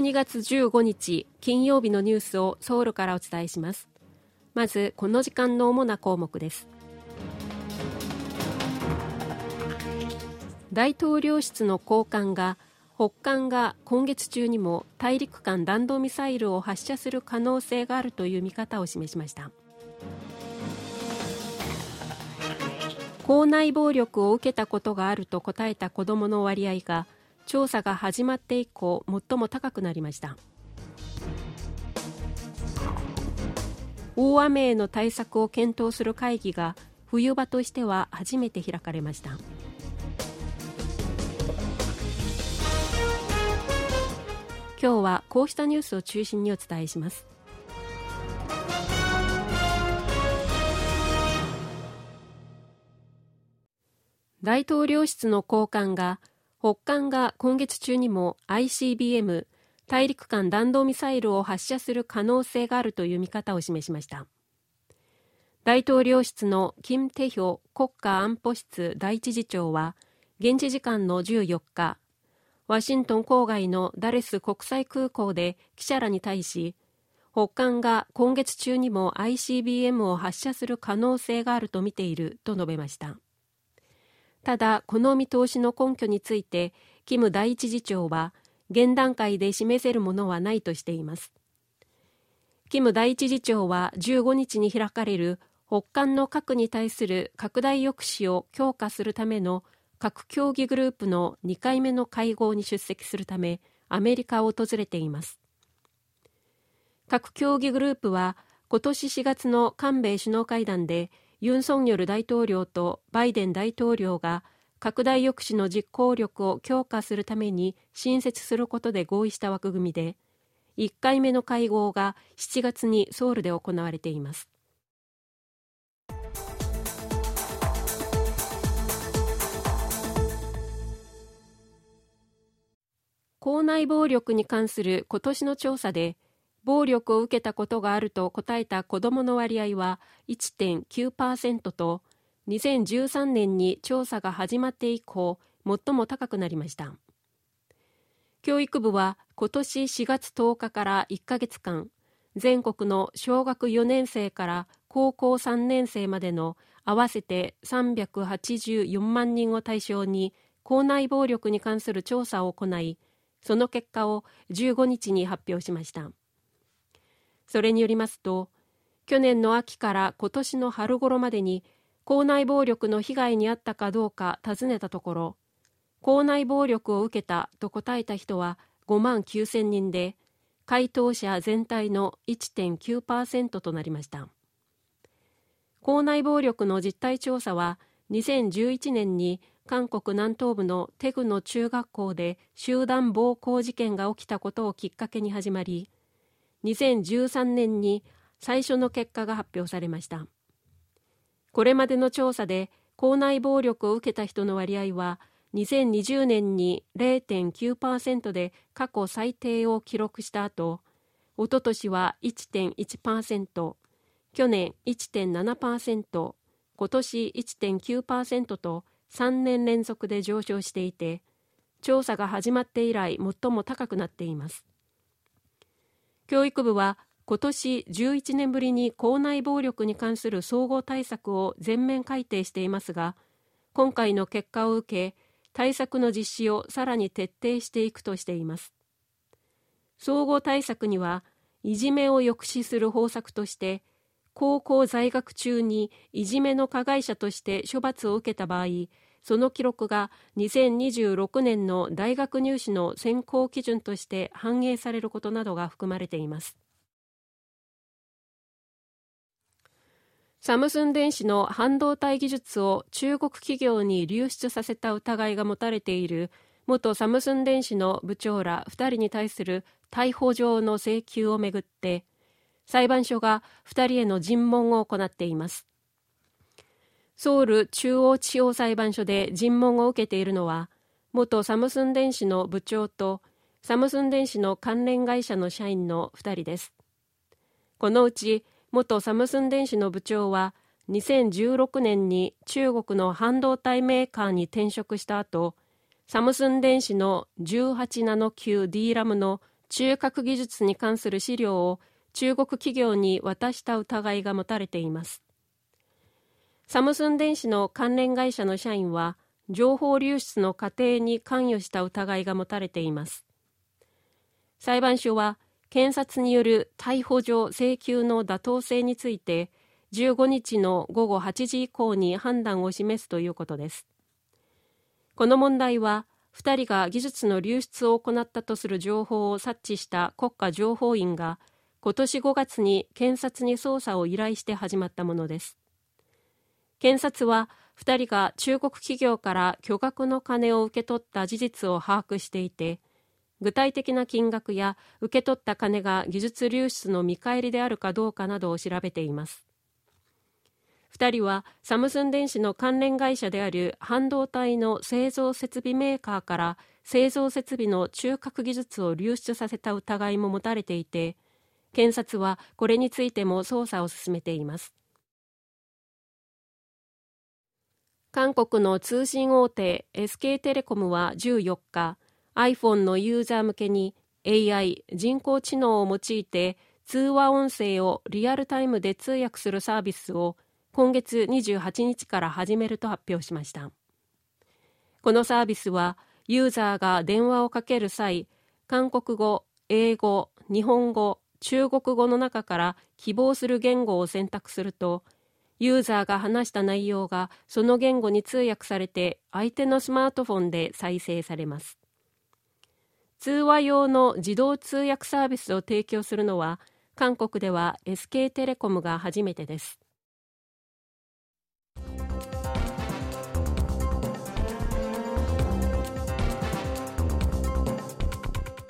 12月15日金曜日のニュースをソウルからお伝えします。まずこの時間の主な項目です。大統領室の高官が北韓が今月中にも大陸間弾道ミサイルを発射する可能性があるという見方を示しました。校内暴力を受けたことがあると答えた子どもの割合が調査が始まって以降最も高くなりました。大雨への対策を検討する会議が冬場としては初めて開かれました。今日はこうしたニュースを中心にお伝えします。大統領室の高官が北韓が今月中にも ICBM 大陸間弾道ミサイルを発射する可能性があるという見方を示しました。大統領室のキム・テヒョ国家安保室第一次長は現地時間の14日ワシントン郊外のダレス国際空港で記者らに対し北韓が今月中にも ICBM を発射する可能性があると見ていると述べました。ただこの見通しの根拠についてキム第一次長は現段階で示せるものはないとしています。キム第一次長は15日に開かれる北韓の核に対する拡大抑止を強化するための核協議グループの2回目の会合に出席するためアメリカを訪れています。核協議グループは今年4月の韓米首脳会談でユン・ソンニョル大統領とバイデン大統領が拡大抑止の実行力を強化するために新設することで合意した枠組みで1回目の会合が7月にソウルで行われています。校内暴力に関する今年の調査で暴力を受けたことがあると答えた子どもの割合は1.9%と2013年に調査が始まって以降最も高くなりました。教育部は今年4月10日から1ヶ月間全国の小学4年生から高校3年生までの合わせて384万人を対象に校内暴力に関する調査を行いその結果を15日に発表しました。それによりますと去年の秋から今年の春頃までに校内暴力の被害に遭ったかどうか尋ねたところ校内暴力を受けたと答えた人は5万9000人で回答者全体の1.9%となりました。校内暴力の実態調査は2011年に韓国南東部のテグの中学校で集団暴行事件が起きたことをきっかけに始まり2013年に最初の結果が発表されました。これまでの調査で校内暴力を受けた人の割合は2020年に0.9%で過去最低を記録した後おととしは1.1%去年1.7%今年1.9%と3年連続で上昇していて調査が始まって以来最も高くなっています。教育部は今年11年ぶりに校内暴力に関する総合対策を全面改定していますが今回の結果を受け対策の実施をさらに徹底していくとしています。総合対策にはいじめを抑止する方策として高校在学中にいじめの加害者として処罰を受けた場合その記録が2026年の大学入試の選考基準として反映されることなどが含まれています。サムスン電子の半導体技術を中国企業に流出させた疑いが持たれている元サムスン電子の部長ら2人に対する逮捕状の請求をめぐって裁判所が2人への尋問を行っています。ソウル中央地方裁判所で尋問を受けているのは元サムスン電子の部長とサムスン電子の関連会社の社員の2人です。このうち元サムスン電子の部長は2016年に中国の半導体メーカーに転職した後サムスン電子の18ナノ級 D ラムの中核技術に関する資料を中国企業に渡した疑いが持たれています。サムスン電子の関連会社の社員は情報流出の過程に関与した疑いが持たれています。裁判所は検察による逮捕状請求の妥当性について15日の午後8時以降に判断を示すということです。この問題は2人が技術の流出を行ったとする情報を察知した国家情報院が今年5月に検察に捜査を依頼して始まったものです。検察は2人が中国企業から巨額の金を受け取った事実を把握していて具体的な金額や受け取った金が技術流出の見返りであるかどうかなどを調べています。2人はサムスン電子の関連会社である半導体の製造設備メーカーから製造設備の中核技術を流出させた疑いも持たれていて検察はこれについても捜査を進めています。韓国の通信大手 SK テレコムは14日 iPhone のユーザー向けに AI 人工知能を用いて通話音声をリアルタイムで通訳するサービスを今月28日から始めると発表しました。このサービスはユーザーが電話をかける際韓国語英語日本語中国語の中から希望する言語を選択するとユーザーが話した内容がその言語に通訳されて相手のスマートフォンで再生されます。通話用の自動通訳サービスを提供するのは韓国では SK テレコムが初めてです。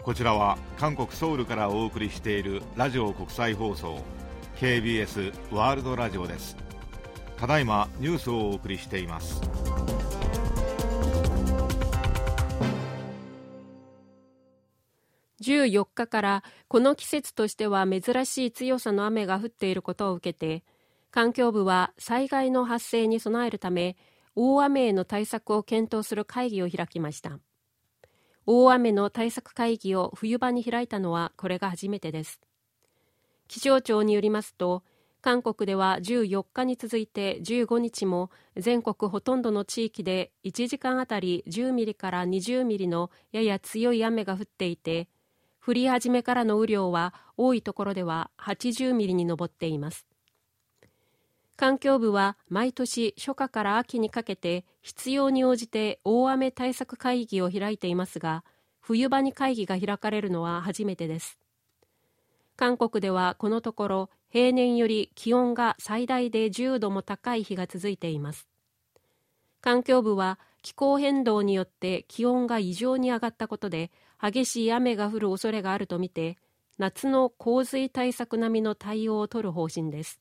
こちらは韓国ソウルからお送りしているラジオ国際放送 KBS ワールドラジオです。ただいまニュースをお送りしています。14日からこの季節としては珍しい強さの雨が降っていることを受けて環境部は災害の発生に備えるため大雨への対策を検討する会議を開きました。大雨の対策会議を冬場に開いたのはこれが初めてです。気象庁によりますと韓国では14日に続いて15日も全国ほとんどの地域で1時間あたり10ミリから20ミリのやや強い雨が降っていて降り始めからの雨量は多いところでは80ミリに上っています。環境部は毎年初夏から秋にかけて必要に応じて大雨対策会議を開いていますが冬場に会議が開かれるのは初めてです。韓国ではこのところ平年より気温が最大で10度も高い日が続いています。環境部は気候変動によって気温が異常に上がったことで激しい雨が降る恐れがあるとみて夏の洪水対策並みの対応を取る方針です。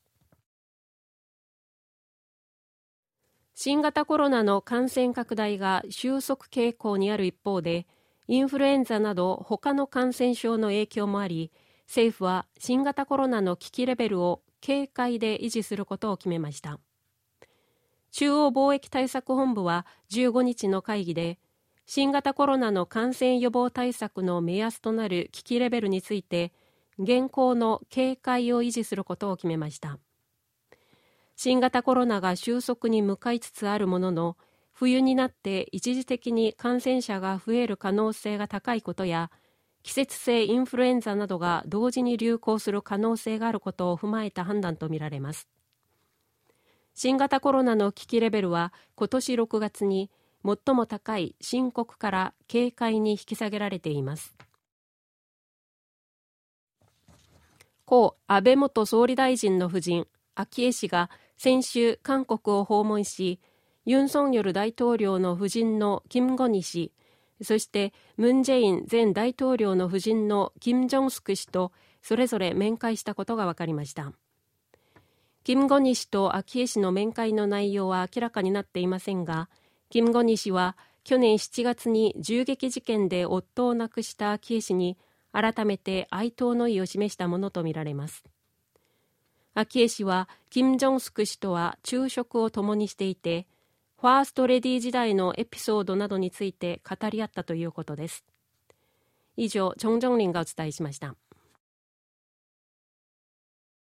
新型コロナの感染拡大が収束傾向にある一方でインフルエンザなど他の感染症の影響もあり政府は新型コロナの危機レベルを警戒で維持することを決めました。中央貿易対策本部は15日の会議で新型コロナの感染予防対策の目安となる危機レベルについて現行の警戒を維持することを決めました。新型コロナが収束に向かいつつあるものの冬になって一時的に感染者が増える可能性が高いことや季節性インフルエンザなどが同時に流行する可能性があることを踏まえた判断とみられます。新型コロナの危機レベルは今年6月に最も高い深刻から警戒に引き下げられています。故安倍元総理大臣の夫人昭恵氏が先週韓国を訪問しユン・ソンヨル大統領の夫人のキム・ゴニ氏そしてムン・ジェイン前大統領の夫人のキム・ジョンスク氏とそれぞれ面会したことが分かりました。キム・ゴニ氏と昭恵氏の面会の内容は明らかになっていませんがキム・ゴニ氏は去年7月に銃撃事件で夫を亡くした昭恵氏に改めて哀悼の意を示したものとみられます。昭恵氏は金正恩スク氏とは昼食を共にしていてファーストレディ時代のエピソードなどについて語り合ったということです以上、チョン・ジョンリンがお伝えしました。